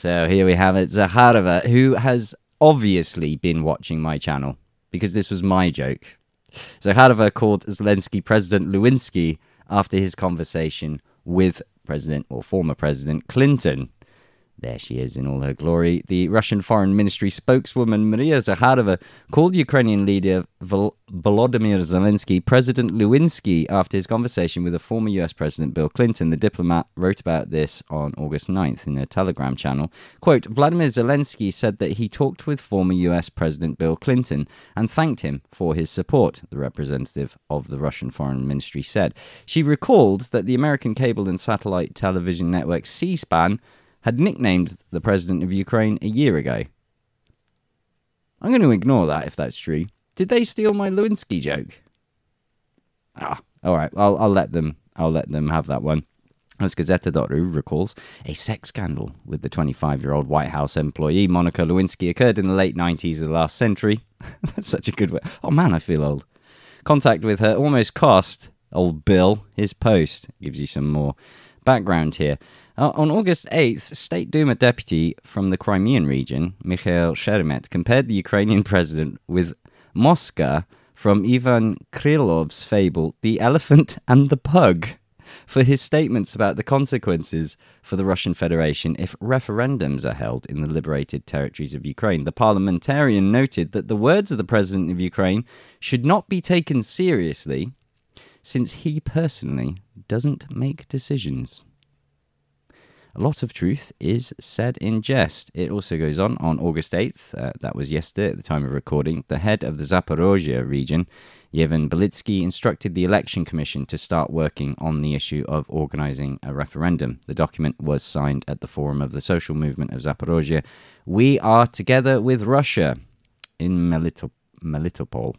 So here we have it, Zakharova, who has obviously been watching my channel because this was my joke. Zakharova called Zelensky President Lewinsky after his conversation with President or former President Clinton. There she is in all her glory. The Russian Foreign Ministry spokeswoman Maria Zakharova called Ukrainian leader Vol- Volodymyr Zelensky President Lewinsky after his conversation with the former US President Bill Clinton. The diplomat wrote about this on August 9th in a Telegram channel. Quote Vladimir Zelensky said that he talked with former US President Bill Clinton and thanked him for his support, the representative of the Russian Foreign Ministry said. She recalled that the American cable and satellite television network C SPAN had nicknamed the president of Ukraine a year ago. I'm going to ignore that if that's true. Did they steal my Lewinsky joke? Ah, all right. I'll I'll let them I'll let them have that one. As Gazeta.ru recalls, a sex scandal with the 25 year old White House employee Monica Lewinsky occurred in the late 90s of the last century. That's such a good way. Oh man, I feel old. Contact with her almost cost old Bill his post. Gives you some more background here. Uh, on August 8th, State Duma deputy from the Crimean region, Mikhail Sheremet, compared the Ukrainian president with Mosca from Ivan Krylov's fable The Elephant and the Pug for his statements about the consequences for the Russian Federation if referendums are held in the liberated territories of Ukraine. The parliamentarian noted that the words of the president of Ukraine should not be taken seriously since he personally doesn't make decisions. A lot of truth is said in jest. It also goes on on August 8th, uh, that was yesterday at the time of recording, the head of the Zaporozhye region, Yevhen Balitsky, instructed the Election Commission to start working on the issue of organizing a referendum. The document was signed at the Forum of the Social Movement of Zaporozhye. We are together with Russia in Melitop- Melitopol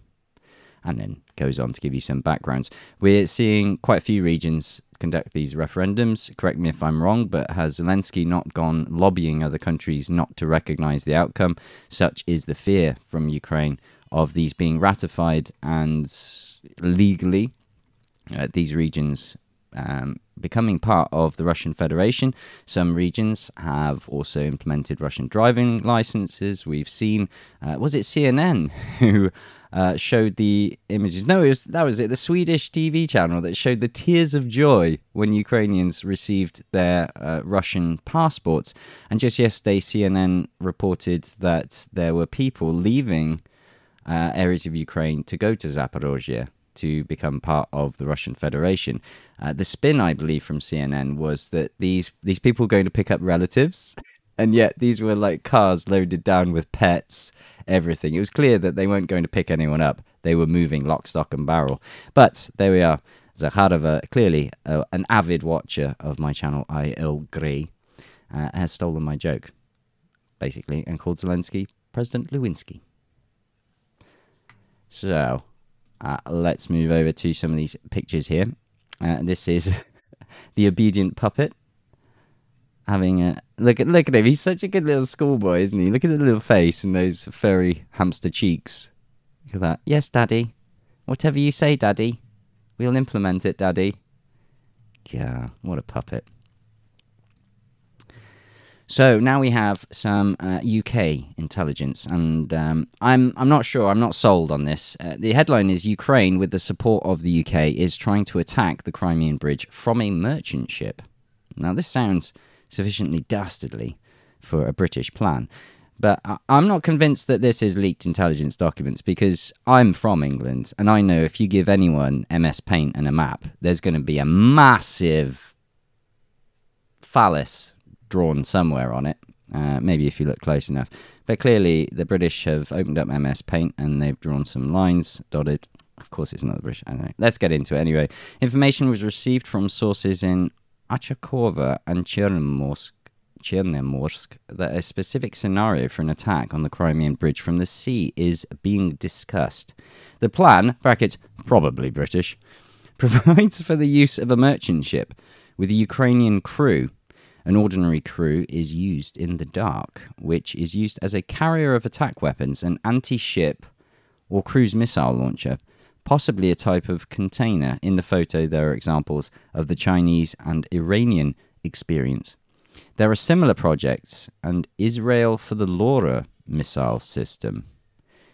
and then goes on to give you some backgrounds. We're seeing quite a few regions conduct these referendums. Correct me if I'm wrong, but has Zelensky not gone lobbying other countries not to recognize the outcome? Such is the fear from Ukraine of these being ratified and legally uh, these regions um, becoming part of the Russian Federation. Some regions have also implemented Russian driving licenses. We've seen, uh, was it CNN who uh, showed the images. No, it was that was it. The Swedish TV channel that showed the tears of joy when Ukrainians received their uh, Russian passports. And just yesterday, CNN reported that there were people leaving uh, areas of Ukraine to go to Zaporozhye to become part of the Russian Federation. Uh, the spin, I believe, from CNN was that these these people were going to pick up relatives, and yet these were like cars loaded down with pets everything. It was clear that they weren't going to pick anyone up. They were moving lock, stock, and barrel. But there we are. Zakharova, clearly uh, an avid watcher of my channel, I agree, uh, has stolen my joke, basically, and called Zelensky President Lewinsky. So, uh, let's move over to some of these pictures here. Uh, this is the obedient puppet having a look at look at him. He's such a good little schoolboy, isn't he? Look at the little face and those furry hamster cheeks. Look at that. Yes, Daddy. Whatever you say, Daddy. We'll implement it, Daddy. Yeah, what a puppet. So now we have some uh, UK intelligence, and um, I'm I'm not sure. I'm not sold on this. Uh, the headline is Ukraine, with the support of the UK, is trying to attack the Crimean Bridge from a merchant ship. Now this sounds sufficiently dastardly for a British plan. But I'm not convinced that this is leaked intelligence documents because I'm from England and I know if you give anyone MS Paint and a map, there's going to be a massive phallus drawn somewhere on it. Uh, maybe if you look close enough. But clearly, the British have opened up MS Paint and they've drawn some lines dotted. Of course, it's not the British. Let's get into it anyway. Information was received from sources in Achakova and Chernomorsk, Chernomorsk that a specific scenario for an attack on the Crimean Bridge from the sea is being discussed. The plan, brackets, probably British, provides for the use of a merchant ship with a Ukrainian crew. An ordinary crew is used in the dark, which is used as a carrier of attack weapons, an anti ship or cruise missile launcher possibly a type of container. In the photo, there are examples of the Chinese and Iranian experience. There are similar projects, and Israel for the LORA missile system.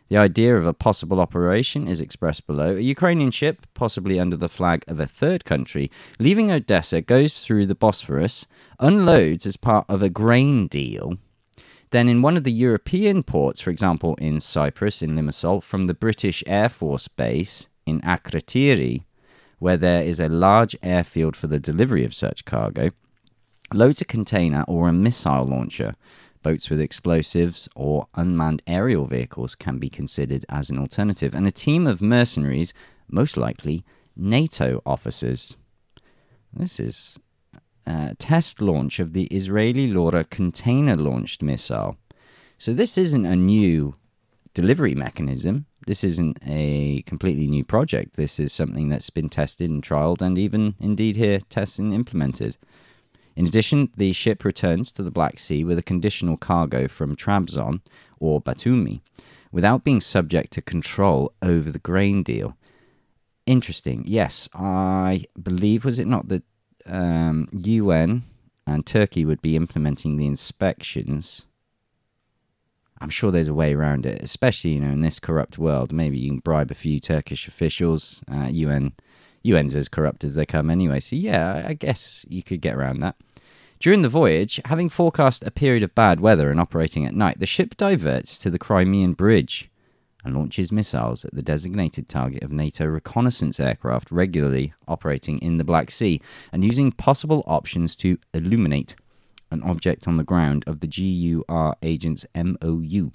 The idea of a possible operation is expressed below. A Ukrainian ship, possibly under the flag of a third country, leaving Odessa, goes through the Bosphorus, unloads as part of a grain deal. Then, in one of the European ports, for example in Cyprus, in Limassol, from the British Air Force Base in Akrotiri, where there is a large airfield for the delivery of such cargo, loads a container or a missile launcher Boats with explosives or unmanned aerial vehicles can be considered as an alternative, and a team of mercenaries, most likely NATO officers. This is a test launch of the Israeli LORA container launched missile. So, this isn't a new delivery mechanism. This isn't a completely new project. This is something that's been tested and trialed and even, indeed, here tested and implemented. In addition, the ship returns to the Black Sea with a conditional cargo from Trabzon or Batumi without being subject to control over the grain deal. Interesting. Yes, I believe, was it not that um, UN and Turkey would be implementing the inspections? I'm sure there's a way around it, especially you know in this corrupt world. Maybe you can bribe a few Turkish officials. Uh, UN, UN's as corrupt as they come anyway. So yeah, I guess you could get around that. During the voyage, having forecast a period of bad weather and operating at night, the ship diverts to the Crimean Bridge and launches missiles at the designated target of NATO reconnaissance aircraft regularly operating in the Black Sea and using possible options to illuminate an object on the ground of the GUR agent's MOU.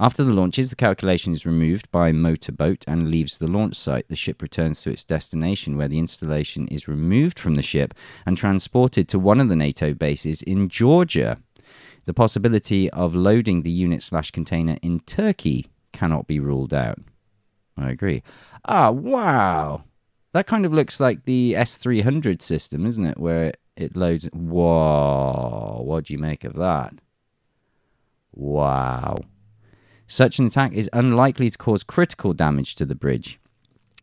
After the launches, the calculation is removed by motorboat and leaves the launch site. The ship returns to its destination, where the installation is removed from the ship and transported to one of the NATO bases in Georgia. The possibility of loading the unit slash container in Turkey cannot be ruled out. I agree. Ah, wow. That kind of looks like the S300 system, isn't it? Where it loads. Whoa. What do you make of that? Wow. Such an attack is unlikely to cause critical damage to the bridge.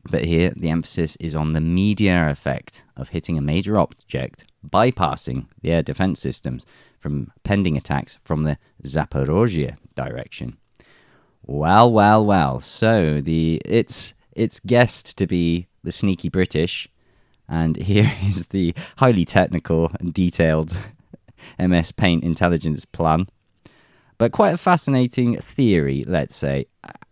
But here, the emphasis is on the media effect of hitting a major object, bypassing the air defense systems from pending attacks from the Zaporozhye direction. Well, well, well. So the it's it's guessed to be the sneaky British, and here is the highly technical and detailed MS Paint intelligence plan but quite a fascinating theory, let's say.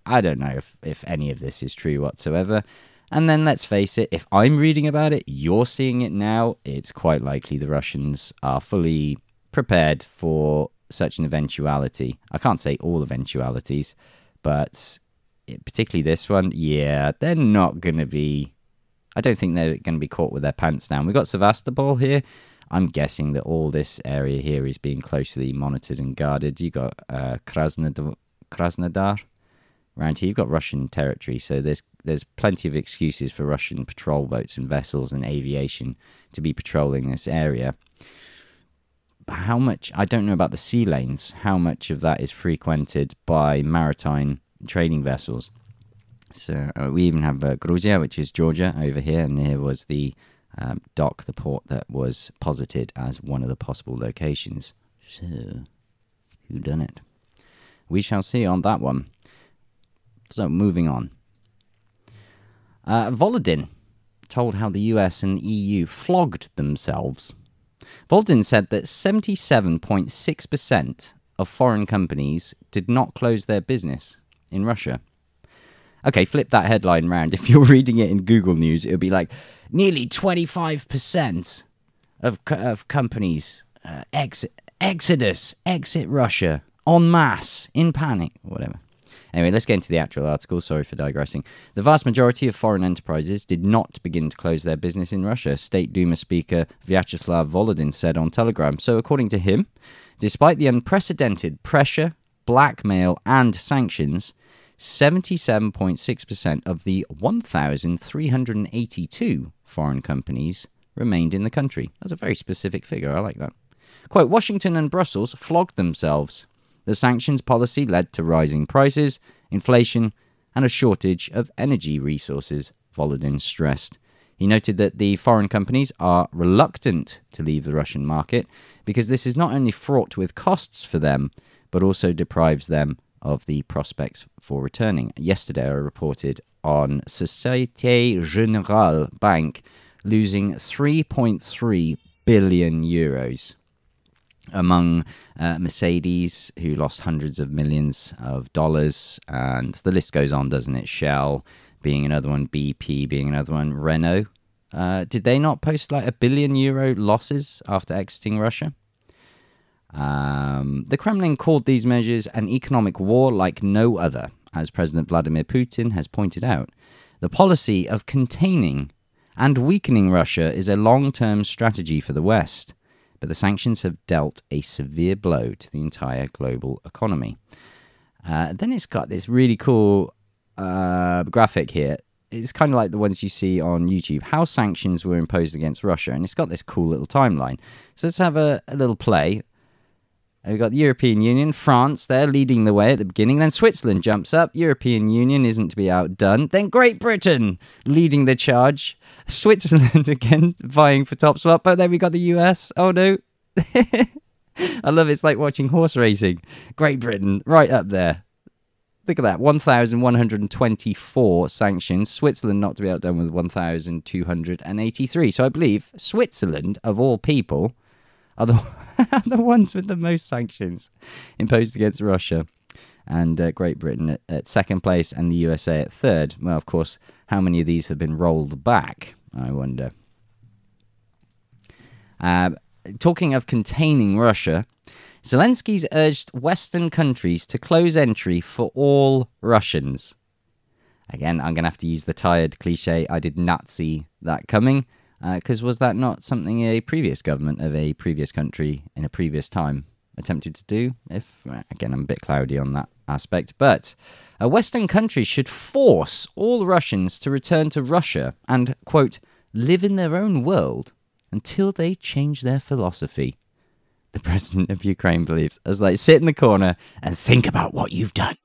I don't know if, if any of this is true whatsoever. And then let's face it, if I'm reading about it, you're seeing it now, it's quite likely the Russians are fully prepared for such an eventuality. I can't say all eventualities, but particularly this one, yeah, they're not going to be. I don't think they're going to be caught with their pants down. We've got Sevastopol here. I'm guessing that all this area here is being closely monitored and guarded. You've got uh, Krasnodar, Krasnodar around here. You've got Russian territory, so there's there's plenty of excuses for Russian patrol boats and vessels and aviation to be patrolling this area. How much? I don't know about the sea lanes. How much of that is frequented by maritime trading vessels? So uh, we even have uh, Gruzia, which is Georgia, over here, and here was the um, dock, the port that was posited as one of the possible locations. So, who done it? We shall see on that one. So, moving on. Uh, Volodin told how the US and the EU flogged themselves. Volodin said that 77.6% of foreign companies did not close their business in Russia. Okay, flip that headline round. If you're reading it in Google News, it'll be like nearly 25% of, of companies uh, exit, exodus, exit Russia en masse, in panic, whatever. Anyway, let's get into the actual article. Sorry for digressing. The vast majority of foreign enterprises did not begin to close their business in Russia, State Duma Speaker Vyacheslav Volodin said on Telegram. So, according to him, despite the unprecedented pressure, blackmail, and sanctions, 77.6% of the 1,382 foreign companies remained in the country. That's a very specific figure. I like that. Quote Washington and Brussels flogged themselves. The sanctions policy led to rising prices, inflation, and a shortage of energy resources, Volodin stressed. He noted that the foreign companies are reluctant to leave the Russian market because this is not only fraught with costs for them, but also deprives them of the prospects for returning. Yesterday, I reported on Societe Generale Bank losing 3.3 billion euros. Among uh, Mercedes, who lost hundreds of millions of dollars, and the list goes on, doesn't it? Shell being another one, BP being another one, Renault. Uh, did they not post like a billion euro losses after exiting Russia? Um, the Kremlin called these measures an economic war like no other, as President Vladimir Putin has pointed out. The policy of containing and weakening Russia is a long term strategy for the West, but the sanctions have dealt a severe blow to the entire global economy. Uh, then it's got this really cool uh, graphic here. It's kind of like the ones you see on YouTube, how sanctions were imposed against Russia, and it's got this cool little timeline. So let's have a, a little play We've got the European Union, France, they're leading the way at the beginning. Then Switzerland jumps up. European Union isn't to be outdone. Then Great Britain leading the charge. Switzerland again vying for top spot. But then we got the US. Oh no. I love it. It's like watching horse racing. Great Britain right up there. Look at that 1,124 sanctions. Switzerland not to be outdone with 1,283. So I believe Switzerland, of all people, are the, the ones with the most sanctions imposed against Russia. And uh, Great Britain at, at, second place and the USA at third. Well, of course, how many of these have been rolled back? I wonder. Uh, talking of containing Russia, Zelensky's urged Western countries to close entry for all Russians. Again, I'm going to have to use the tired cliche. I did not see that coming. Because uh, was that not something a previous government of a previous country in a previous time attempted to do? If again, I'm a bit cloudy on that aspect, but a Western country should force all Russians to return to Russia and quote live in their own world until they change their philosophy. The president of Ukraine believes, as like sit in the corner and think about what you've done.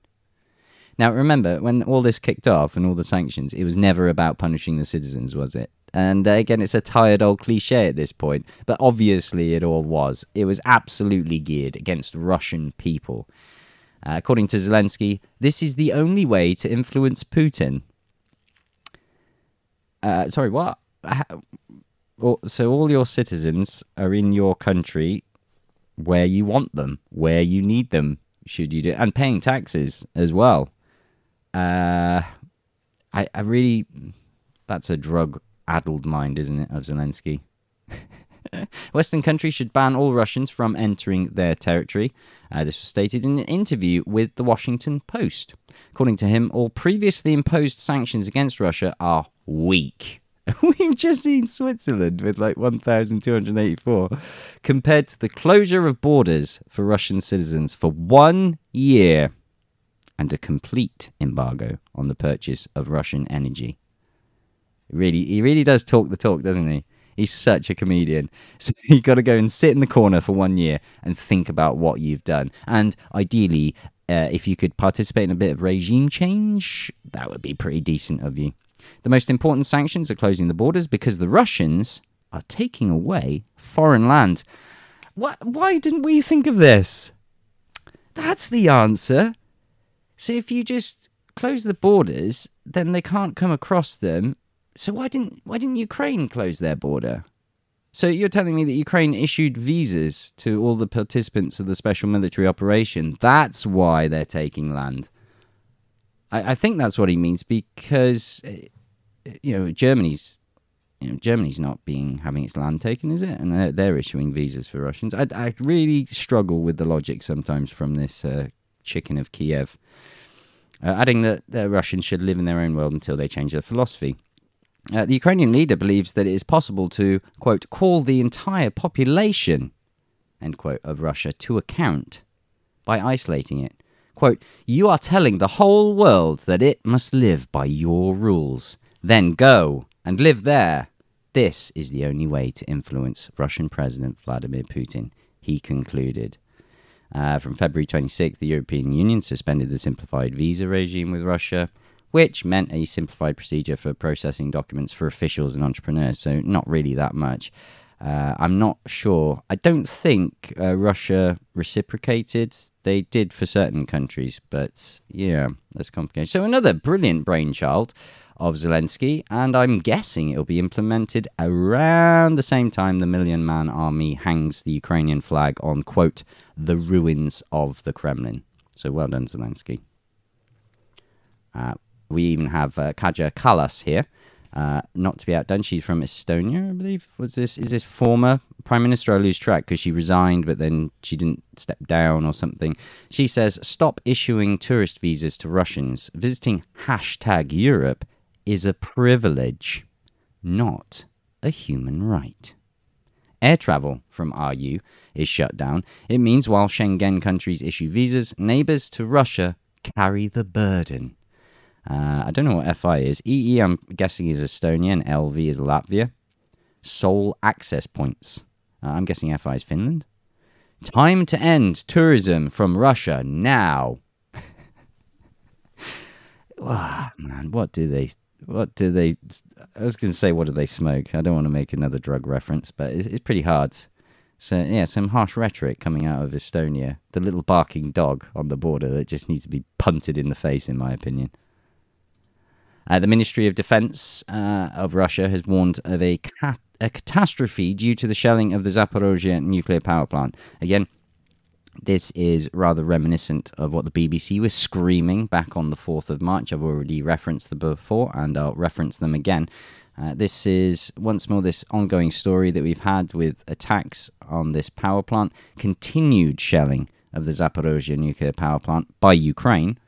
Now, remember, when all this kicked off and all the sanctions, it was never about punishing the citizens, was it? And uh, again, it's a tired old cliche at this point, but obviously it all was. It was absolutely geared against Russian people. Uh, according to Zelensky, this is the only way to influence Putin. Uh, sorry, what? So all your citizens are in your country where you want them, where you need them, should you do, and paying taxes as well. Uh, I, I really, that's a drug addled mind, isn't it, of Zelensky? Western countries should ban all Russians from entering their territory. Uh, this was stated in an interview with the Washington Post. According to him, all previously imposed sanctions against Russia are weak. We've just seen Switzerland with like 1,284 compared to the closure of borders for Russian citizens for one year and a complete embargo on the purchase of Russian energy. Really, he really does talk the talk, doesn't he? He's such a comedian. So you've got to go and sit in the corner for one year and think about what you've done. And ideally, uh, if you could participate in a bit of regime change, that would be pretty decent of you. The most important sanctions are closing the borders because the Russians are taking away foreign land. What, why didn't we think of this? That's the answer. So if you just close the borders, then they can't come across them so why didn't why didn't Ukraine close their border? So you're telling me that Ukraine issued visas to all the participants of the special military operation. That's why they're taking land. I, I think that's what he means because eh, you know Germany's you know, Germany's not being having its land taken, is it? And they're, they're issuing visas for Russians. I, I, really struggle with the logic sometimes from this uh, chicken of Kiev, uh, adding that the Russians should live in their own world until they change their philosophy. Uh, the Ukrainian leader believes that it is possible to, quote, call the entire population, end quote, of Russia to account by isolating it. Quote, you are telling the whole world that it must live by your rules. Then go and live there. This is the only way to influence Russian President Vladimir Putin, he concluded. Uh, from February 26th, the European Union suspended the simplified visa regime with Russia which meant a simplified procedure for processing documents for officials and entrepreneurs. So, not really that much. Uh, I'm not sure. I don't think uh, Russia reciprocated. They did for certain countries, but yeah, that's complicated. So, another brilliant brainchild of Zelensky, and I'm guessing it'll be implemented around the same time the Million Man Army hangs the Ukrainian flag on, quote, the ruins of the Kremlin. So, well done, Zelensky. Uh, we even have uh, Kaja Kallas here. Uh, not to be outdone, she's from Estonia, I believe. Was this is this former prime minister? I lose track because she resigned, but then she didn't step down or something. She says, "Stop issuing tourist visas to Russians. Visiting hashtag Europe is a privilege, not a human right." Air travel from RU is shut down. It means while Schengen countries issue visas, neighbours to Russia carry the burden. Uh, I don't know what FI is. EE, I'm guessing, is Estonia, LV is Latvia. Sole access points. Uh, I'm guessing FI is Finland. Time to end tourism from Russia now. oh, man, what do they? What do they? I was going to say, what do they smoke? I don't want to make another drug reference, but it's, it's pretty hard. So yeah, some harsh rhetoric coming out of Estonia. The little barking dog on the border that just needs to be punted in the face, in my opinion. Uh, the Ministry of Defense uh, of Russia has warned of a, cat- a catastrophe due to the shelling of the Zaporozhye nuclear power plant. Again, this is rather reminiscent of what the BBC was screaming back on the 4th of March. I've already referenced them before and I'll reference them again. Uh, this is once more this ongoing story that we've had with attacks on this power plant, continued shelling of the Zaporozhye nuclear power plant by Ukraine,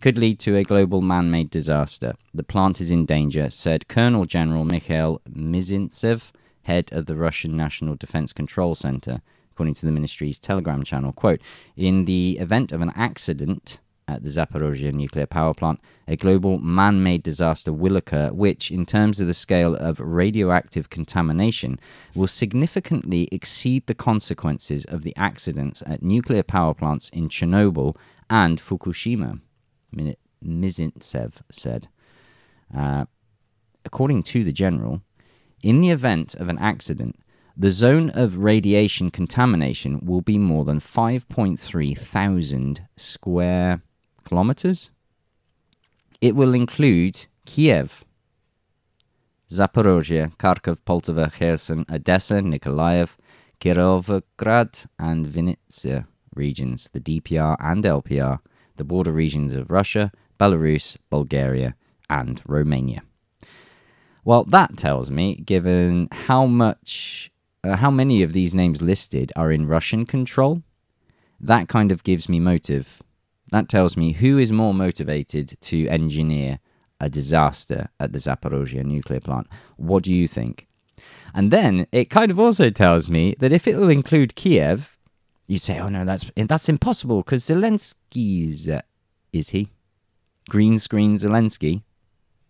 could lead to a global man made disaster. The plant is in danger, said Colonel General Mikhail Mizintsev, head of the Russian National Defense Control Center, according to the ministry's Telegram channel. Quote In the event of an accident, at the Zaporozhye nuclear power plant, a global man made disaster will occur, which, in terms of the scale of radioactive contamination, will significantly exceed the consequences of the accidents at nuclear power plants in Chernobyl and Fukushima. Mizintsev said. Uh, according to the general, in the event of an accident, the zone of radiation contamination will be more than 5.3 thousand square kilometers. It will include Kiev, Zaporozhye, Kharkov, Poltava, Kherson, Odessa, Nikolaev, Kirovograd, and Vinnytsia regions, the DPR and LPR, the border regions of Russia, Belarus, Bulgaria, and Romania. Well, that tells me, given how much, uh, how many of these names listed are in Russian control, that kind of gives me motive. That tells me who is more motivated to engineer a disaster at the Zaporozhye nuclear plant. What do you think? And then it kind of also tells me that if it will include Kiev, you'd say, "Oh no, that's that's impossible because Zelensky's uh, is he green screen Zelensky."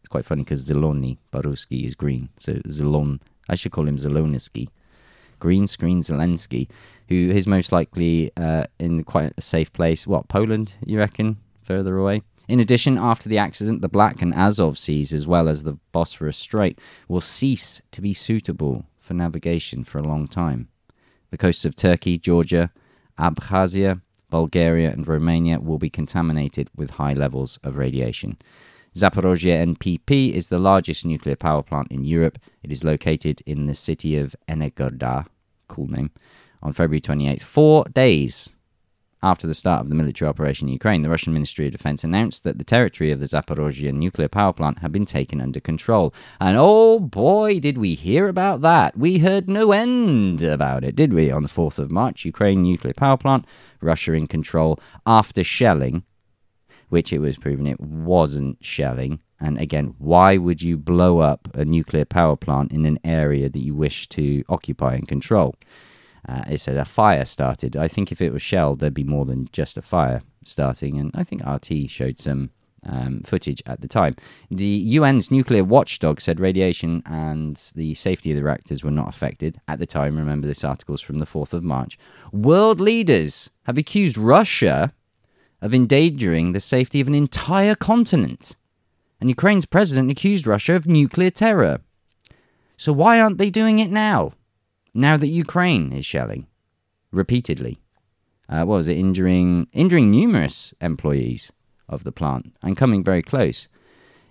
It's quite funny because Zelony Baruski is green, so Zelon. I should call him Zeloniski. Green screen Zelensky, who is most likely uh, in quite a safe place. What Poland? You reckon? Further away. In addition, after the accident, the Black and Azov seas, as well as the Bosphorus Strait, will cease to be suitable for navigation for a long time. The coasts of Turkey, Georgia, Abkhazia, Bulgaria, and Romania will be contaminated with high levels of radiation. Zaporozhye NPP is the largest nuclear power plant in Europe. It is located in the city of Energodar, cool name, on February 28th. Four days after the start of the military operation in Ukraine, the Russian Ministry of Defense announced that the territory of the Zaporozhye nuclear power plant had been taken under control. And oh boy, did we hear about that! We heard no end about it, did we? On the 4th of March, Ukraine nuclear power plant, Russia in control after shelling, which it was proven it wasn't shelling. And again, why would you blow up a nuclear power plant in an area that you wish to occupy and control? Uh, it said a fire started. I think if it was shelled, there'd be more than just a fire starting. And I think RT showed some um, footage at the time. The UN's nuclear watchdog said radiation and the safety of the reactors were not affected at the time. Remember, this article's from the 4th of March. World leaders have accused Russia of endangering the safety of an entire continent and Ukraine's president accused Russia of nuclear terror. So why aren't they doing it now? Now that Ukraine is shelling repeatedly. Uh, what was it? Injuring injuring numerous employees of the plant and coming very close.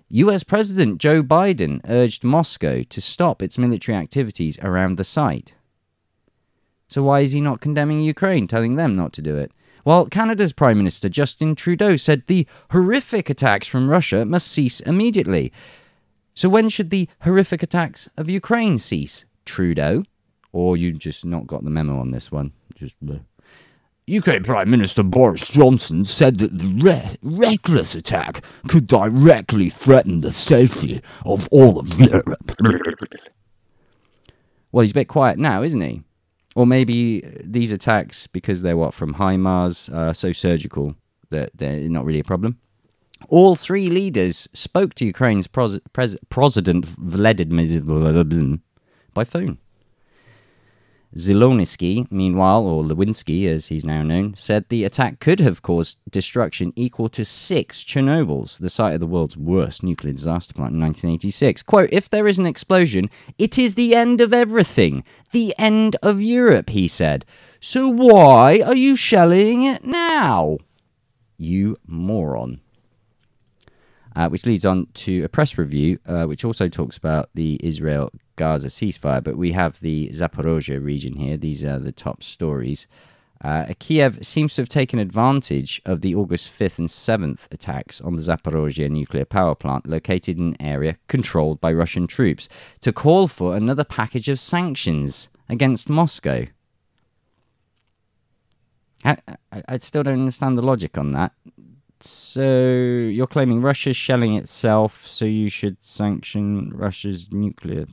US President Joe Biden urged Moscow to stop its military activities around the site. So why is he not condemning Ukraine, telling them not to do it? While Canada's Prime Minister Justin Trudeau said the horrific attacks from Russia must cease immediately. So when should the horrific attacks of Ukraine cease, Trudeau? Or you just not got the memo on this one? Just UK Prime Minister Boris Johnson said that the re- reckless attack could directly threaten the safety of all of Europe. Well, he's a bit quiet now, isn't he? Or maybe these attacks, because they're what from HIMARS, uh, so surgical that they're not really a problem. All three leaders spoke to Ukraine's pres- pres- President Vladimir by phone. Zelensky, meanwhile, or Lewinsky as he's now known, said the attack could have caused destruction equal to six Chernobyls, the site of the world's worst nuclear disaster plant in 1986. Quote, if there is an explosion, it is the end of everything, the end of Europe, he said. So why are you shelling it now? You moron. Uh, which leads on to a press review, uh, which also talks about the Israel Gaza ceasefire, but we have the Zaporozhye region here. These are the top stories. Uh, Kiev seems to have taken advantage of the August 5th and 7th attacks on the Zaporozhye nuclear power plant located in an area controlled by Russian troops to call for another package of sanctions against Moscow. I, I, I still don't understand the logic on that. So you're claiming Russia's shelling itself, so you should sanction Russia's nuclear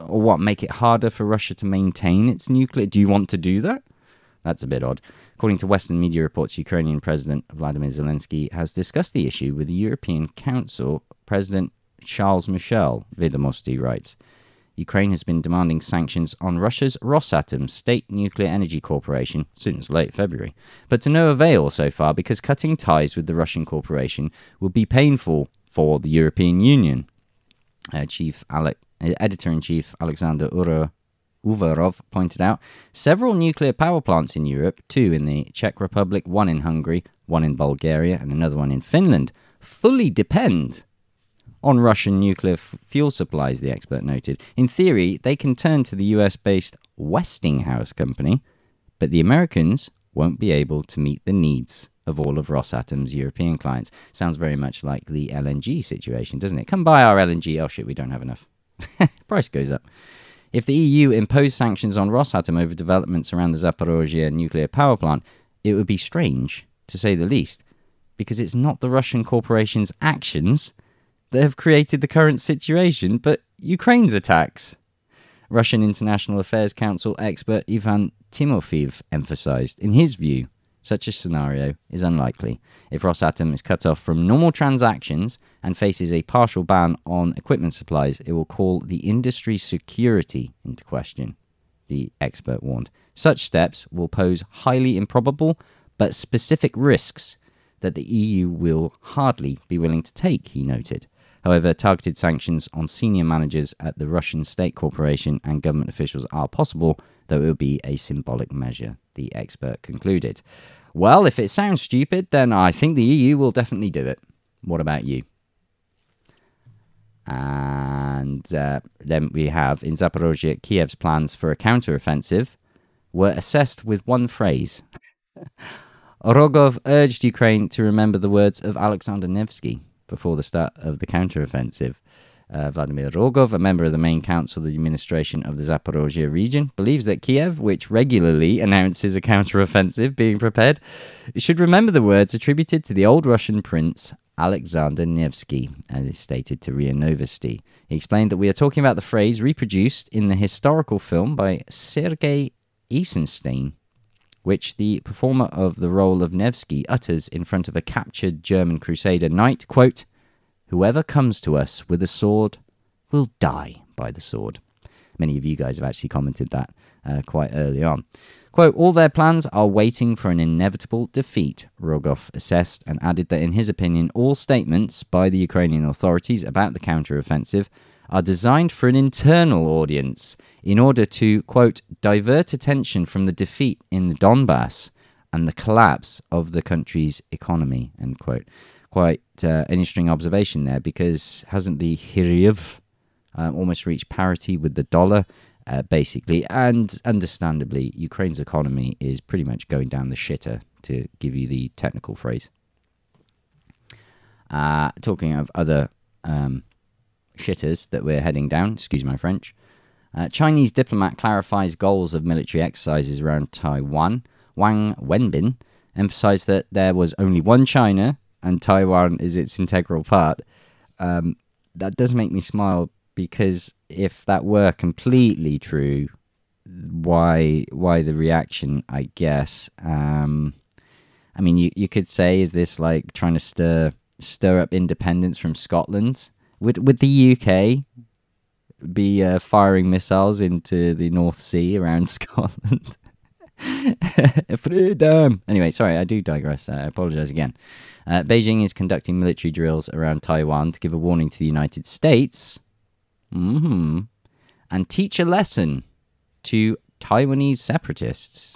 or what make it harder for Russia to maintain its nuclear? Do you want to do that? That's a bit odd. According to Western media reports, Ukrainian President Vladimir Zelensky has discussed the issue with the European Council President Charles Michel, Vedomosti writes. Ukraine has been demanding sanctions on Russia's Rosatom state nuclear energy corporation since late February, but to no avail so far because cutting ties with the Russian corporation would be painful for the European Union. Uh, Chief Alec editor in chief Alexander Uro Uvarov pointed out, several nuclear power plants in Europe, two in the Czech Republic, one in Hungary, one in Bulgaria, and another one in Finland, fully depend on Russian nuclear f- fuel supplies, the expert noted. In theory, they can turn to the US based Westinghouse company, but the Americans won't be able to meet the needs of all of Rosatom's European clients. Sounds very much like the LNG situation, doesn't it? Come buy our LNG. Oh shit, we don't have enough. Price goes up. If the EU imposed sanctions on Rosatom over developments around the Zaporozhye nuclear power plant, it would be strange, to say the least, because it's not the Russian corporation's actions that have created the current situation, but Ukraine's attacks. Russian International Affairs Council expert Ivan Timofeev emphasized. In his view, such a scenario is unlikely. If Rosatom is cut off from normal transactions and faces a partial ban on equipment supplies, it will call the industry's security into question, the expert warned. Such steps will pose highly improbable but specific risks that the EU will hardly be willing to take, he noted. However, targeted sanctions on senior managers at the Russian state corporation and government officials are possible, though it will be a symbolic measure, the expert concluded. Well, if it sounds stupid, then I think the EU will definitely do it. What about you? And uh, then we have in Zaporozhye, Kiev's plans for a counteroffensive were assessed with one phrase. Rogov urged Ukraine to remember the words of Alexander Nevsky before the start of the counteroffensive. Uh, Vladimir Rogov, a member of the main council of the administration of the Zaporozhye region, believes that Kiev, which regularly announces a counteroffensive being prepared, should remember the words attributed to the old Russian prince Alexander Nevsky, as is stated to RIA Novosti. He explained that we are talking about the phrase reproduced in the historical film by Sergei Eisenstein, which the performer of the role of Nevsky utters in front of a captured German crusader knight, quote, Whoever comes to us with a sword will die by the sword. Many of you guys have actually commented that uh, quite early on. Quote, all their plans are waiting for an inevitable defeat, Rogov assessed and added that, in his opinion, all statements by the Ukrainian authorities about the counteroffensive are designed for an internal audience in order to, quote, divert attention from the defeat in the Donbass and the collapse of the country's economy, end quote. Quite uh, an interesting observation there because hasn't the hryvnia um, almost reached parity with the dollar? Uh, basically, and understandably, Ukraine's economy is pretty much going down the shitter, to give you the technical phrase. Uh, talking of other um, shitters that we're heading down, excuse my French, uh, Chinese diplomat clarifies goals of military exercises around Taiwan. Wang Wenbin emphasized that there was only one China and Taiwan is its integral part. Um, that does make me smile because if that were completely true, why why the reaction? I guess. Um, I mean, you you could say, is this like trying to stir stir up independence from Scotland? Would would the UK be uh, firing missiles into the North Sea around Scotland? Freedom. Anyway, sorry, I do digress. I apologize again. Uh, Beijing is conducting military drills around Taiwan to give a warning to the United States Mm-hmm. And teach a lesson to Taiwanese separatists.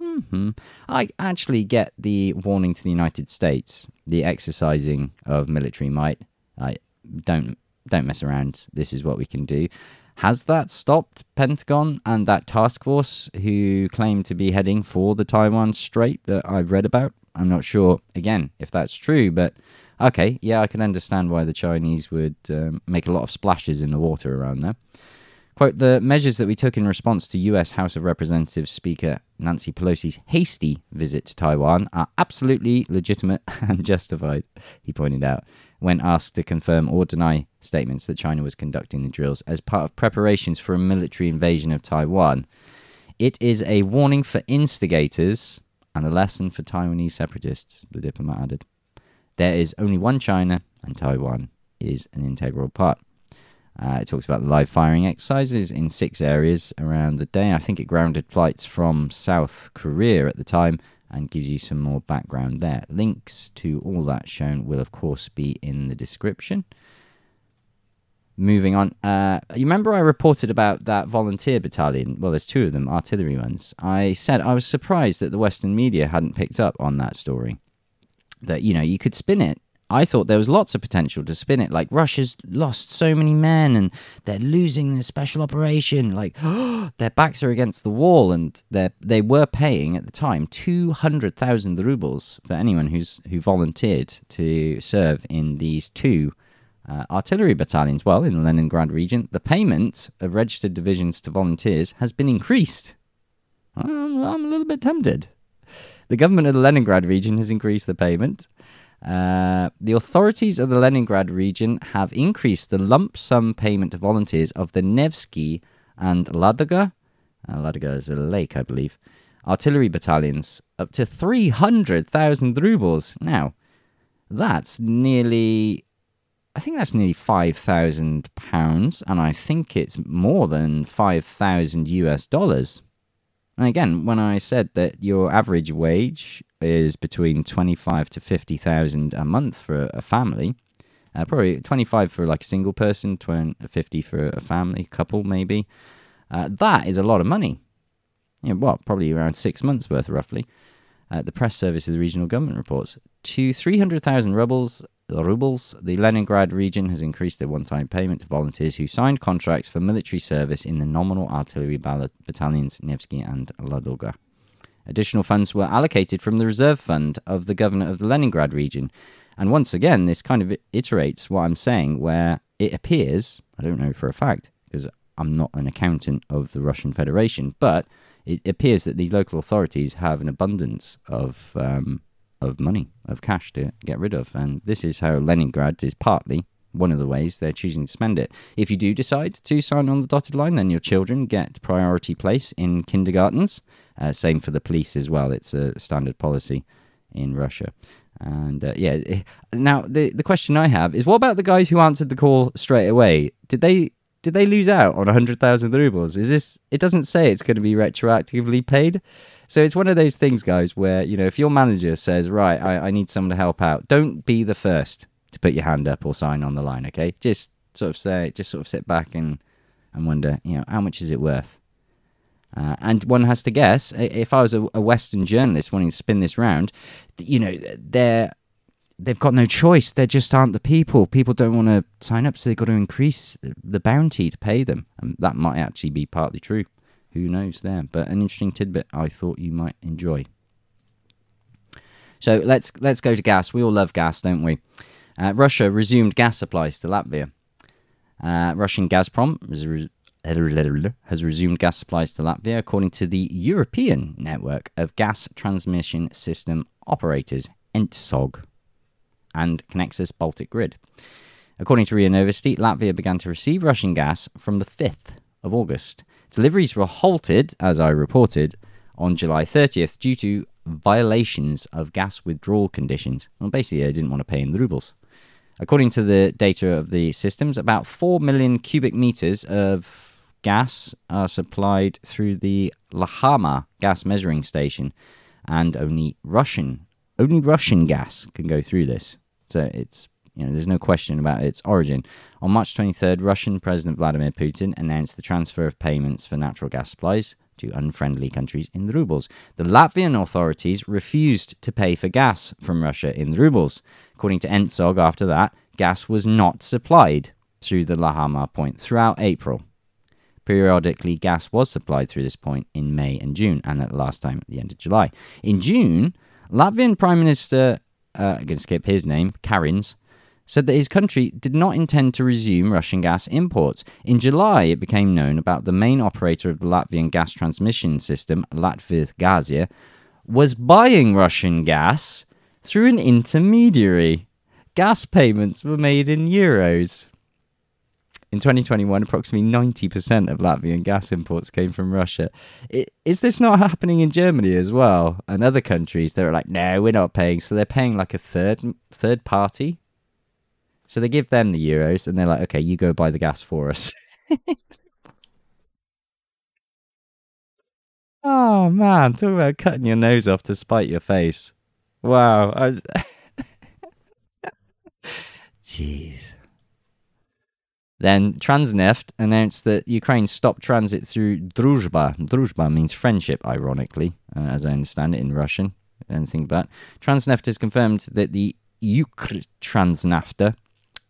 Mm-hmm. I actually get the warning to the United States, the exercising of military might. I don't don't mess around. This is what we can do. Has that stopped Pentagon and that task force who claim to be heading for the Taiwan Strait that I've read about? I'm not sure again if that's true, but Okay, yeah, I can understand why the Chinese would um, make a lot of splashes in the water around there. Quote, the measures that we took in response to US House of Representatives Speaker Nancy Pelosi's hasty visit to Taiwan are absolutely legitimate and justified, he pointed out, when asked to confirm or deny statements that China was conducting the drills as part of preparations for a military invasion of Taiwan. It is a warning for instigators and a lesson for Taiwanese separatists, the diplomat added. There is only one China, and Taiwan is an integral part. Uh, it talks about the live firing exercises in six areas around the day. I think it grounded flights from South Korea at the time and gives you some more background there. Links to all that shown will, of course, be in the description. Moving on, uh, you remember I reported about that volunteer battalion? Well, there's two of them, artillery ones. I said I was surprised that the Western media hadn't picked up on that story that you know you could spin it. I thought there was lots of potential to spin it. Like Russia's lost so many men and they're losing their special operation. Like their backs are against the wall, and they were paying at the time two hundred thousand rubles for anyone who's who volunteered to serve in these two uh, artillery battalions. Well, in the Leningrad region, the payment of registered divisions to volunteers has been increased. I'm, I'm a little bit tempted. The government of the Leningrad region has increased the payment. Uh, the authorities of the Leningrad region have increased the lump sum payment to volunteers of the Nevsky and Ladoga, uh, Ladoga is a lake, I believe, artillery battalions up to 300,000 rubles. Now, that's nearly, I think that's nearly 5,000 pounds, and I think it's more than 5,000 US dollars. And again, when I said that your average wage is between twenty-five to fifty thousand a month for a family, uh, probably twenty-five for like a single person, 20, fifty for a family couple, maybe. Uh, that is a lot of money. You know? Probably around six months worth, roughly. Uh, the press service of the regional government reports to three hundred rubles rubles, the Leningrad region has increased their one time payment to volunteers who signed contracts for military service in the nominal artillery battalions Nevsky and Ladoga. Additional funds were allocated from the reserve fund of the governor of the Leningrad region. And once again, this kind of iterates what I'm saying, where it appears, I don't know for a fact, because I'm not an accountant of the Russian Federation, but it appears that these local authorities have an abundance of um, of money, of cash to get rid of. And this is how Leningrad is partly one of the ways they're choosing to spend it. If you do decide to sign on the dotted line, then your children get priority place in kindergartens. Uh, same for the police as well. It's a standard policy in Russia. And uh, yeah, eh, now the the question I have is, what about the guys who answered the call straight away? Did they did they lose out on 100,000 rubles? Is this, it doesn't say it's going to be retroactively paid. So it's one of those things, guys, where, you know, if your manager says, right, I, I need someone to help out, don't be the first to put your hand up or sign on the line, okay? Just sort of say, just sort of sit back and, and wonder, you know, how much is it worth? Uh, and one has to guess, if I was a, a Western journalist wanting to spin this round, you know, they're they've got no choice. There just aren't the people. People don't want to sign up, so they've got to increase the bounty to pay them. And that might actually be partly true. Who knows there? But an interesting tidbit I thought you might enjoy. So let's let's go to gas. We all love gas, don't we? Uh, Russia resumed gas supplies to Latvia. Uh, Russian Gazprom has resumed gas supplies to Latvia, according to the European Network of Gas Transmission System Operators, ENTSOG and Conexus Baltic Grid. According to RIA Novosti, Latvia began to receive Russian gas from the 5th of August. Deliveries were halted, as I reported, on July 30th due to violations of gas withdrawal conditions. Well, basically, they didn't want to pay in the rubles. According to the data of the systems, about 4 million cubic meters of gas are supplied through the Lahama gas measuring station, and only Russian only Russian gas can go through this. So it's you know, there's no question about its origin. On March 23rd, Russian President Vladimir Putin announced the transfer of payments for natural gas supplies to unfriendly countries in the rubles. The Latvian authorities refused to pay for gas from Russia in the rubles. According to ENTSOG, after that, gas was not supplied through the Lahama point throughout April. Periodically, gas was supplied through this point in May and June, and at the last time at the end of July. In June, Latvian Prime Minister uh, I'm going to skip his name, Kariņš, said that his country did not intend to resume Russian gas imports. In July, it became known about the main operator of the Latvian gas transmission system, Latvijas was buying Russian gas through an intermediary. Gas payments were made in euros. In 2021, approximately 90% of Latvian gas imports came from Russia. Is this not happening in Germany as well? And other countries, they're like, no, we're not paying. So they're paying like a third third party. So they give them the euros and they're like, okay, you go buy the gas for us. oh, man. Talk about cutting your nose off to spite your face. Wow. I... Jeez. Then Transneft announced that Ukraine stopped transit through Druzhba. Druzhba means friendship, ironically, uh, as I understand it in Russian. Anything but. Transneft has confirmed that the Ukrtransnafta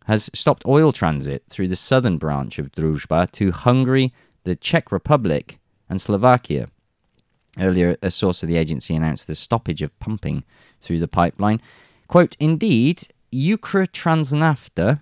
has stopped oil transit through the southern branch of Druzhba to Hungary, the Czech Republic, and Slovakia. Earlier, a source of the agency announced the stoppage of pumping through the pipeline. Quote, Indeed, Ukrtransnafta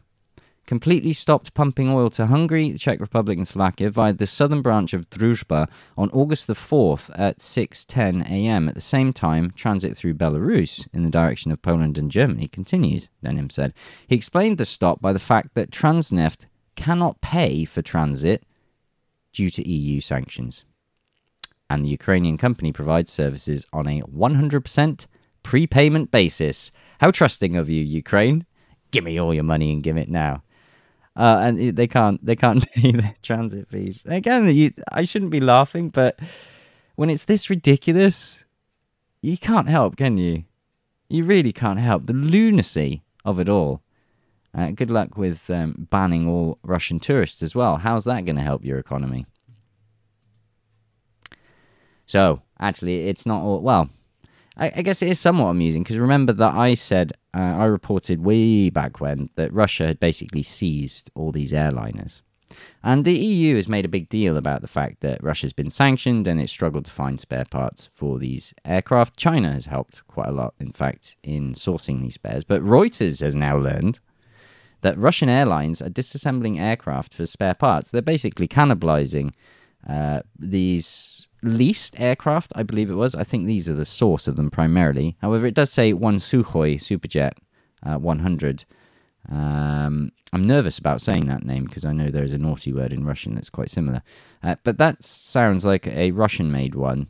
completely stopped pumping oil to Hungary, the Czech Republic, and Slovakia via the southern branch of Druzhba on August the 4th at 6:10 a.m. At the same time, transit through Belarus in the direction of Poland and Germany continues, Demin said. He explained the stop by the fact that Transneft cannot pay for transit due to EU sanctions. And the Ukrainian company provides services on a 100% prepayment basis. How trusting of you, Ukraine! Give me all your money and give it now uh, and they can't they can't pay their transit fees. Again, you, I shouldn't be laughing, but when it's this ridiculous, you can't help, can you? You really can't help the lunacy of it all. Uh, good luck with um, banning all Russian tourists as well. How's that going to help your economy? So, actually, it's not all. Well, I, I guess it is somewhat amusing because remember that I said, uh, I reported way back when that Russia had basically seized all these airliners. And the EU has made a big deal about the fact that Russia's been sanctioned and it's struggled to find spare parts for these aircraft. China has helped quite a lot, in fact, in sourcing these spares. But Reuters has now learned that Russian airlines are disassembling aircraft for spare parts. They're basically cannibalizing uh, these leased aircraft, I believe it was. I think these are the source of them primarily. However, it does say one Sukhoi Superjet uh, 100. Um, I'm nervous about saying that name because I know there's a naughty word in Russian that's quite similar. Uh, but that sounds like a Russian made one.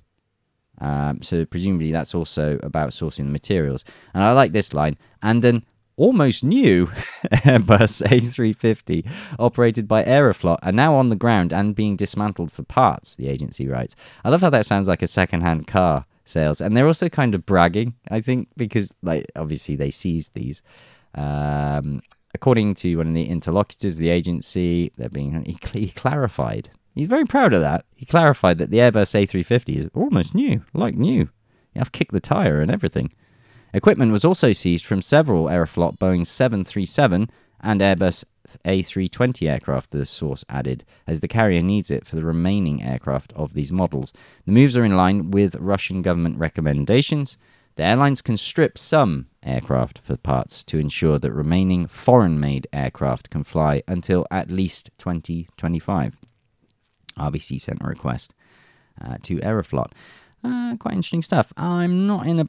Um, so presumably that's also about sourcing the materials. And I like this line. And an almost new Airbus A350 operated by Aeroflot are now on the ground and being dismantled for parts, the agency writes. I love how that sounds like a second-hand car sales. And they're also kind of bragging, I think, because like obviously they seized these. Um, according to one of the interlocutors, of the agency, they're being he, he clarified. He's very proud of that. He clarified that the Airbus A350 is almost new, like new. I've kicked the tire and everything. Equipment was also seized from several Aeroflot Boeing 737 and Airbus A320 aircraft, the source added, as the carrier needs it for the remaining aircraft of these models. The moves are in line with Russian government recommendations. The airlines can strip some aircraft for parts to ensure that remaining foreign made aircraft can fly until at least 2025. RBC sent a request uh, to Aeroflot. Uh, quite interesting stuff. I'm not in a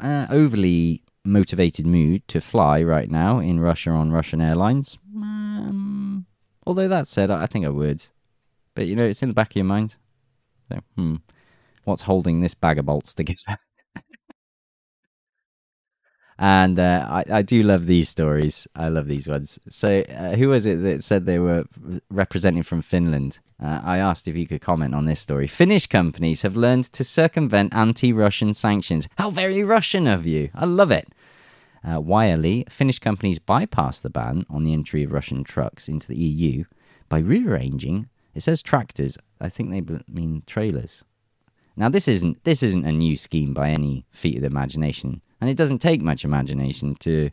uh, overly motivated mood to fly right now in Russia on Russian airlines. Um, although that said, I think I would. But you know, it's in the back of your mind. So, hmm, what's holding this bag of bolts together? and uh, I, I do love these stories. I love these ones. So, uh, who was it that said they were representing from Finland? Uh, I asked if you could comment on this story. Finnish companies have learned to circumvent anti Russian sanctions. How very Russian of you! I love it. Uh, Finnish companies bypassed the ban on the entry of Russian trucks into the EU by rearranging. It says tractors. I think they mean trailers. Now this isn't this isn't a new scheme by any feat of the imagination, and it doesn't take much imagination to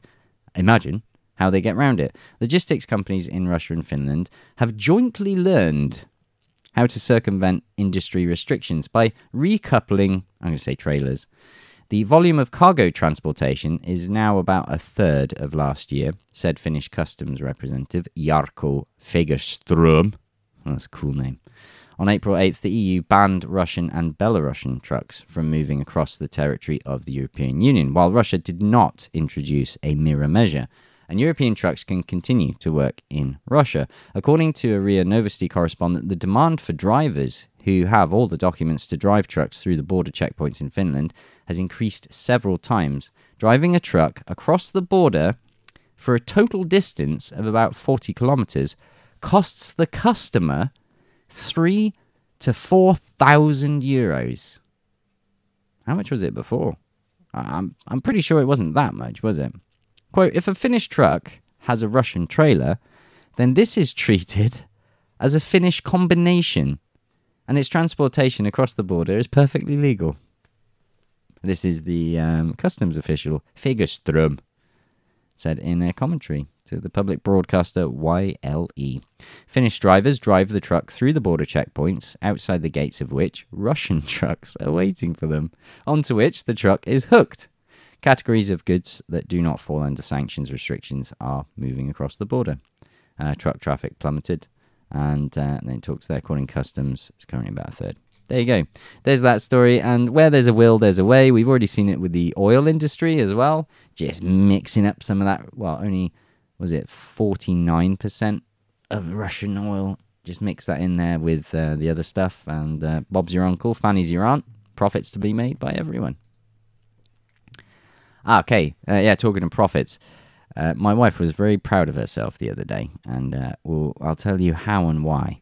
imagine how they get around it. Logistics companies in Russia and Finland have jointly learned how to circumvent industry restrictions by recoupling, I'm going to say trailers. The volume of cargo transportation is now about a third of last year, said Finnish customs representative Jarkko Fagerström. That's a cool name. On April 8th, the EU banned Russian and Belarusian trucks from moving across the territory of the European Union, while Russia did not introduce a mirror measure and European trucks can continue to work in Russia. According to a RIA Novosti correspondent, the demand for drivers who have all the documents to drive trucks through the border checkpoints in Finland has increased several times. Driving a truck across the border for a total distance of about 40 kilometers costs the customer three to four thousand euros. How much was it before? I'm I'm pretty sure it wasn't that much, was it? Quote, if a Finnish truck has a Russian trailer, then this is treated as a Finnish combination, and its transportation across the border is perfectly legal. This is the um, customs official, Fagerström, said in a commentary to the public broadcaster YLE. Finnish drivers drive the truck through the border checkpoints, outside the gates of which Russian trucks are waiting for them, onto which the truck is hooked Categories of goods that do not fall under sanctions restrictions are moving across the border. Uh, truck traffic plummeted, and uh, then it talks there, according to customs, it's currently about a third. There you go. There's that story. And where there's a will, there's a way. We've already seen it with the oil industry as well. Just mixing up some of that. Well, only, was it 49% of Russian oil? Just mix that in there with uh, the other stuff. And uh, Bob's your uncle, Fanny's your aunt. Profits to be made by everyone. Ah, okay, uh, yeah, talking of profits. Uh, my wife was very proud of herself the other day, and uh, well, I'll tell you how and why.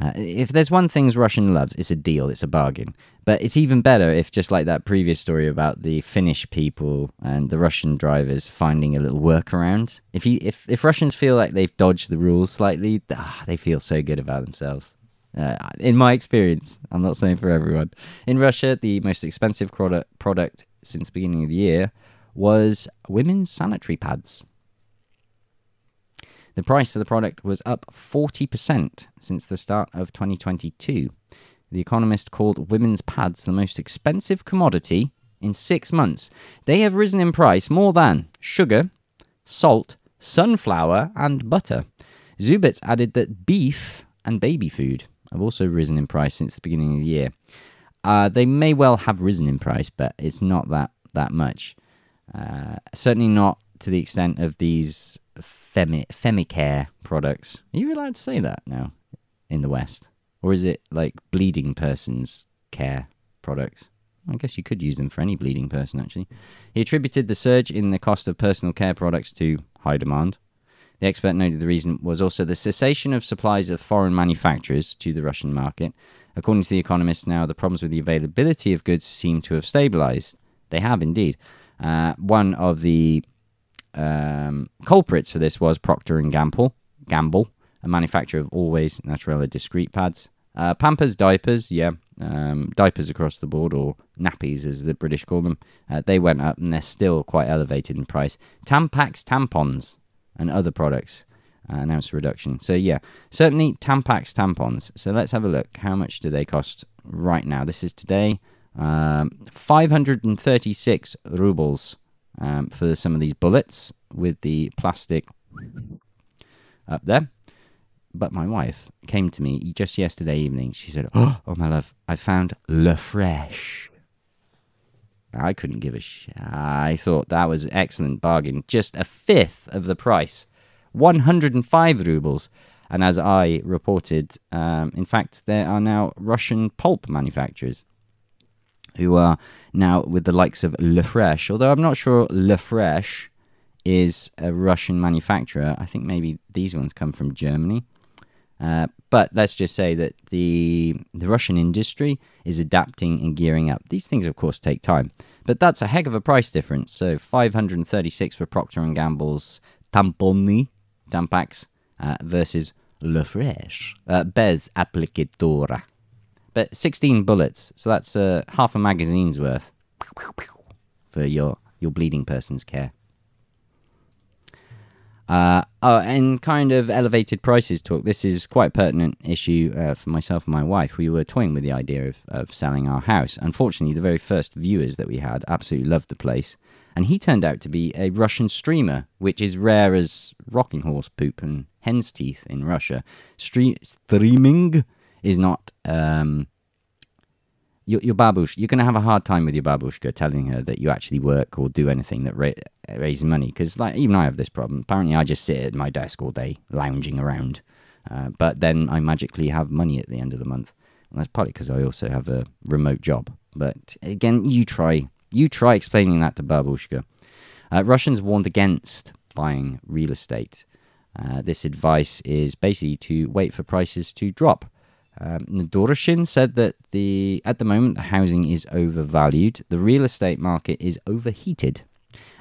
Uh, if there's one thing Russian loves, it's a deal, it's a bargain. But it's even better if, just like that previous story about the Finnish people and the Russian drivers finding a little workaround. If you, if if Russians feel like they've dodged the rules slightly, ah, they feel so good about themselves. Uh, in my experience, I'm not saying for everyone. In Russia, the most expensive product product since the beginning of the year was women's sanitary pads. The price of the product was up 40% since the start of 2022. The Economist called women's pads the most expensive commodity in six months. They have risen in price more than sugar, salt, sunflower, and butter. Zubits added that beef and baby food have also risen in price since the beginning of the year. Uh, they may well have risen in price, but it's not that that much. Uh, certainly not to the extent of these femi- femicare products. Are you allowed to say that now in the West, or is it like bleeding person's care products? I guess you could use them for any bleeding person, actually. He attributed the surge in the cost of personal care products to high demand. The expert noted the reason was also the cessation of supplies of foreign manufacturers to the Russian market. According to The Economist, now the problems with the availability of goods seem to have stabilized. They have indeed. Uh, one of the um, culprits for this was Procter and Gamble, Gamble, a manufacturer of Always Naturella discreet pads. Uh, Pampers diapers, yeah, um, diapers across the board, or nappies as the British call them. Uh, they went up and they're still quite elevated in price. Tampax tampons and other products uh, announced a reduction. So yeah, certainly Tampax tampons. So let's have a look. How much do they cost right now? This is today. Um, 536 rubles um, for some of these bullets with the plastic up there. But my wife came to me just yesterday evening. She said, "Oh, my love, I found Le Fresh." I couldn't give a sh. I thought that was an excellent bargain. Just a fifth of the price, 105 rubles. And as I reported, um, in fact, there are now Russian pulp manufacturers who are now with the likes of Le Fresh. Although I'm not sure Le Fresh is a Russian manufacturer. I think maybe these ones come from Germany. Uh, but let's just say that the the Russian industry is adapting and gearing up. These things, of course, take time, but that's a heck of a price difference. So 536 for Procter and Gamble's Tamponi Tampax uh, versus Le Fresh uh, Bez Applicatora. But 16 bullets, so that's uh, half a magazine's worth for your your bleeding person's care. Uh, oh, and kind of elevated prices talk. This is quite pertinent issue uh, for myself and my wife. We were toying with the idea of, of selling our house. Unfortunately, the very first viewers that we had absolutely loved the place, and he turned out to be a Russian streamer, which is rare as rocking horse poop and hen's teeth in Russia. Stre- streaming is not um, your, your babush, you're going to have a hard time with your babushka telling her that you actually work or do anything that ra- raises money. Because like even I have this problem. Apparently, I just sit at my desk all day lounging around, uh, but then I magically have money at the end of the month. And that's partly because I also have a remote job. But again, you try, you try explaining that to babushka. Uh, Russians warned against buying real estate. Uh, this advice is basically to wait for prices to drop. Um, said that the at the moment the housing is overvalued, the real estate market is overheated.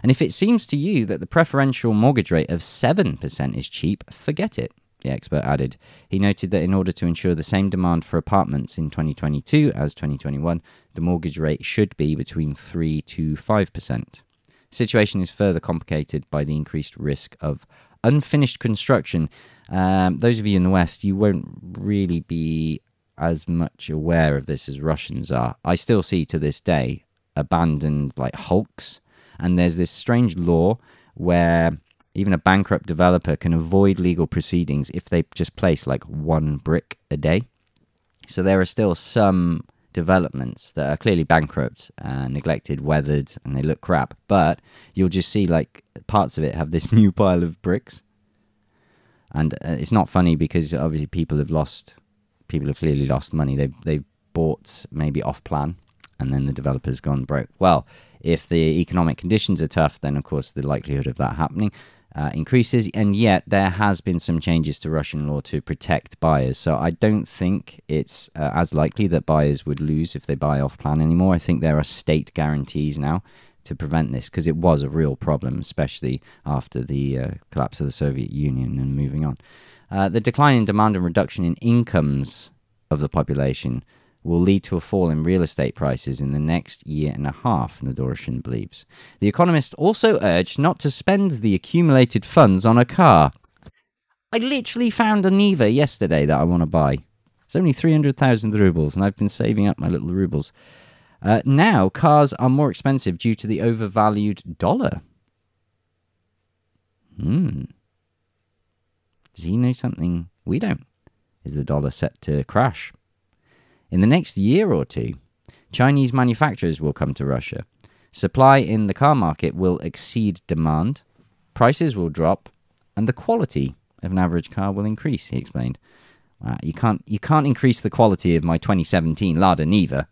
And if it seems to you that the preferential mortgage rate of 7% is cheap, forget it, the expert added. He noted that in order to ensure the same demand for apartments in 2022 as 2021, the mortgage rate should be between 3 to 5%. The situation is further complicated by the increased risk of unfinished construction um, those of you in the West, you won't really be as much aware of this as Russians are. I still see to this day abandoned like hulks, and there's this strange law where even a bankrupt developer can avoid legal proceedings if they just place like one brick a day. So there are still some developments that are clearly bankrupt, and neglected, weathered, and they look crap. But you'll just see like parts of it have this new pile of bricks and uh, it's not funny because obviously people have lost, people have clearly lost money. They've they've bought maybe off plan, and then the developer's gone broke. Well, if the economic conditions are tough, then of course the likelihood of that happening uh, increases. And yet there has been some changes to Russian law to protect buyers. So I don't think it's uh, as likely that buyers would lose if they buy off plan anymore. I think there are state guarantees now to prevent this because it was a real problem, especially after the uh, collapse of the Soviet Union and moving on. Uh, the decline in demand and reduction in incomes of the population will lead to a fall in real estate prices in the next year and a half, Nadorshin believes. The economist also urged not to spend the accumulated funds on a car. I literally found a Niva yesterday that I want to buy. It's only 300,000 rubles, and I've been saving up my little rubles. Uh, now, cars are more expensive due to the overvalued dollar. Hmm. Does he know something we don't? Is the dollar set to crash? In the next year or two, Chinese manufacturers will come to Russia. Supply in the car market will exceed demand, prices will drop, and the quality of an average car will increase, he explained. Uh, you, can't, you can't increase the quality of my 2017 Lada Niva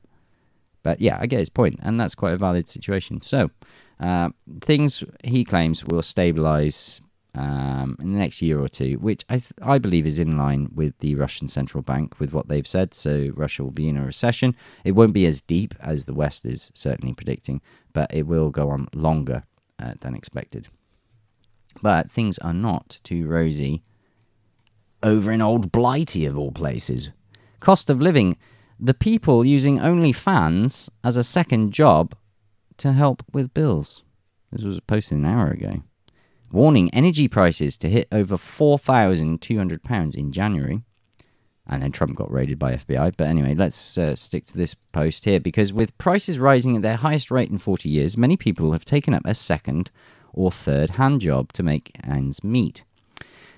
But yeah, I get his point, and that's quite a valid situation. So, uh, things he claims will stabilize um, in the next year or two, which I, th- I believe is in line with the Russian central bank, with what they've said. So, Russia will be in a recession. It won't be as deep as the West is certainly predicting, but it will go on longer uh, than expected. But things are not too rosy over in old Blighty, of all places. Cost of living the people using OnlyFans as a second job to help with bills. This was posted an hour ago. Warning energy prices to hit over £4,200 in January. And then Trump got raided by FBI. But anyway, let's uh, stick to this post here because with prices rising at their highest rate in 40 years, many people have taken up a second or third hand job to make ends meet.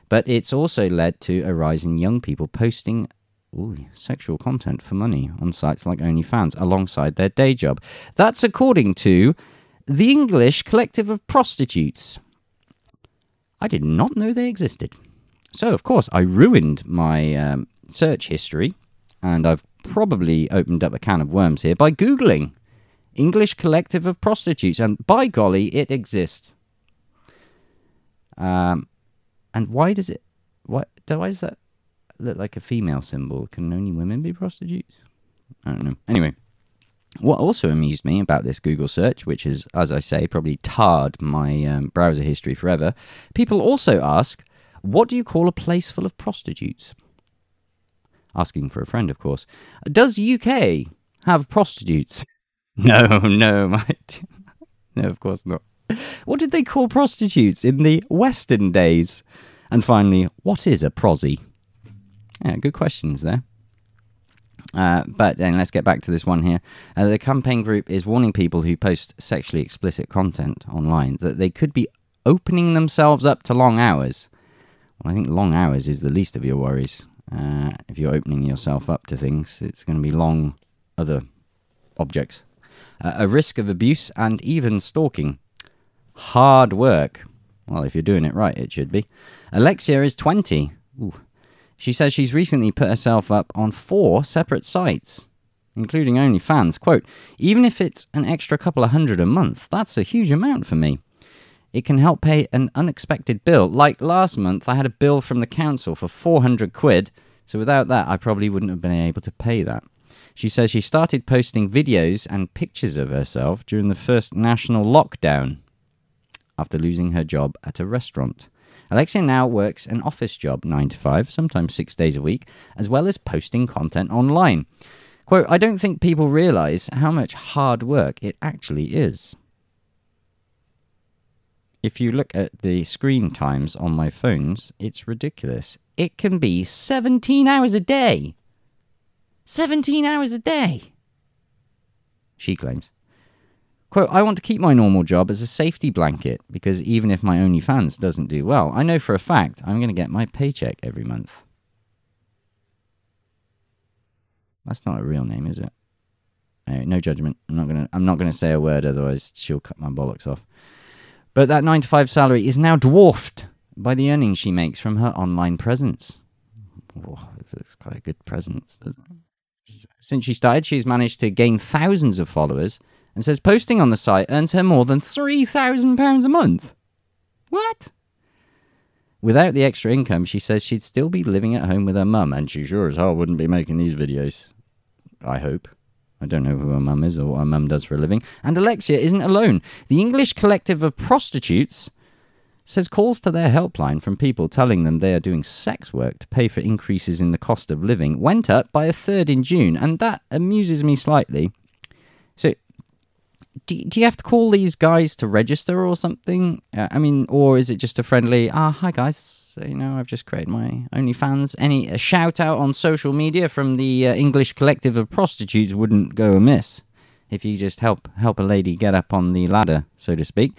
But it's also led to a rise in young people posting ooh, sexual content for money on sites like OnlyFans alongside their day job. That's according to the English Collective of Prostitutes. I did not know they existed. So, of course, I ruined my um, search history, and I've probably opened up a can of worms here by Googling English Collective of Prostitutes, and by golly, it exists. Um, and why does it? What? Why does that look like a female symbol? Can only women be prostitutes? I don't know. Anyway, what also amused me about this Google search, which is, as I say, probably tarred my um, browser history forever, people also ask, what do you call a place full of prostitutes? Asking for a friend, of course. Does UK have prostitutes? No, no, mate. no, of course not. What did they call prostitutes in the Western days? And finally, what is a prosy? Yeah, good questions there. Uh, but then let's get back to this one here. Uh, the campaign group is warning people who post sexually explicit content online that they could be opening themselves up to long hours. Well, I think long hours is the least of your worries. Uh, if you're opening yourself up to things, it's going to be long other objects. Uh, a risk of abuse and even stalking. Hard work. Well, if you're doing it right, it should be. Alexia is 20. Ooh. She says she's recently put herself up on four separate sites, including OnlyFans. Quote, even if it's an extra couple of hundred a month, that's a huge amount for me. It can help pay an unexpected bill. Like last month, I had a bill from the council for 400 quid, so without that, I probably wouldn't have been able to pay that. She says she started posting videos and pictures of herself during the first national lockdown after losing her job at a restaurant. Alexia now works an office job, 9 to 5, sometimes 6 days a week, as well as posting content online. Quote, I don't think people realize how much hard work it actually is. If you look at the screen times on my phones, it's ridiculous. It can be 17 hours a day. 17 hours a day. She claims. Quote, I want to keep my normal job as a safety blanket because even if my OnlyFans doesn't do well, I know for a fact I'm going to get my paycheck every month. That's not a real name, is it? Anyway, no judgment. I'm not gonna. I'm not gonna say a word, otherwise she'll cut my bollocks off. But that nine to five salary is now dwarfed by the earnings she makes from her online presence. Quite a good presence. Since she started, she's managed to gain thousands of followers and says posting on the site earns her more than £3,000 a month. What? Without the extra income, she says she'd still be living at home with her mum, and she sure as hell wouldn't be making these videos. I hope. I don't know who her mum is or what her mum does for a living. And Alexia isn't alone. The English Collective of Prostitutes says calls to their helpline from people telling them they are doing sex work to pay for increases in the cost of living went up by a third in June, and that amuses me slightly. Do, do you have to call these guys to register or something? Uh, I mean, or is it just a friendly, ah, hi guys, you know, I've just created my OnlyFans. Any a shout out on social media from the uh, English collective of prostitutes wouldn't go amiss if you just help help a lady get up on the ladder, so to speak.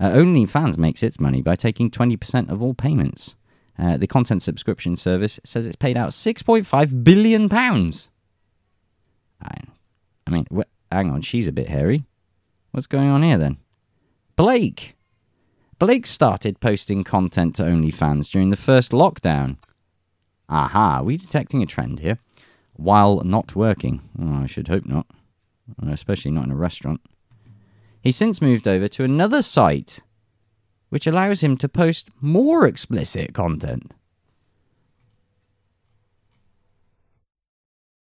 Uh, OnlyFans makes its money by taking 20% of all payments. Uh, the content subscription service says it's paid out 6.5 billion pounds. I, I mean, wh- hang on, she's a bit hairy. What's going on here then? Blake! Blake started posting content to OnlyFans during the first lockdown. Aha, are we detecting a trend here? While not working. I should hope not. especially not in a restaurant. He's since moved over to another site, which allows him to post more explicit content.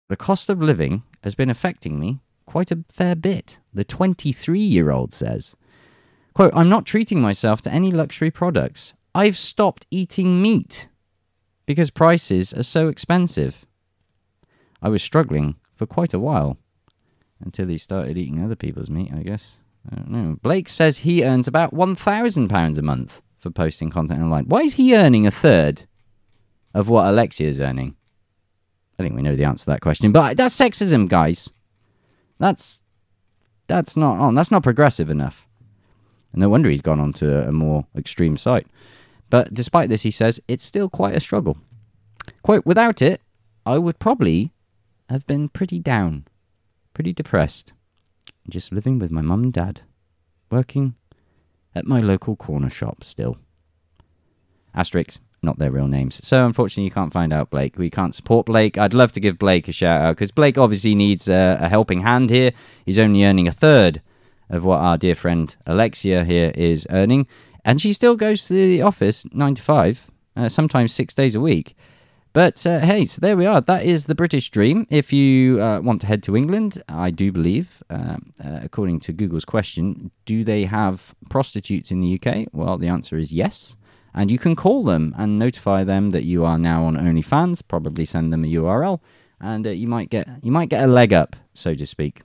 The cost of living has been affecting me quite a fair bit, the 23 year old says. Quote, I'm not treating myself to any luxury products. I've stopped eating meat because prices are so expensive. I was struggling for quite a while until he started eating other people's meat, I guess. I don't know. Blake says he earns about £1,000 a month for posting content online. Why is he earning a third of what Alexia is earning? I think we know the answer to that question. But that's sexism, guys. That's that's not on. That's not progressive enough. And no wonder he's gone on to a more extreme site. But despite this, he says it's still quite a struggle. Quote, without it, I would probably have been pretty down, pretty depressed, just living with my mum and dad, working at my local corner shop still. Asterisk, not their real names. So unfortunately, you can't find out Blake. We can't support Blake. I'd love to give Blake a shout out because Blake obviously needs a, a helping hand here. He's only earning a third of what our dear friend Alexia here is earning, and she still goes to the office nine to five, uh, sometimes six days a week. But uh, hey, so there we are. That is the British dream. If you uh, want to head to England, I do believe, um, uh, according to Google's question, do they have prostitutes in the UK? Well, the answer is yes. And you can call them and notify them that you are now on OnlyFans. Probably send them a URL, and uh, you might get you might get a leg up, so to speak.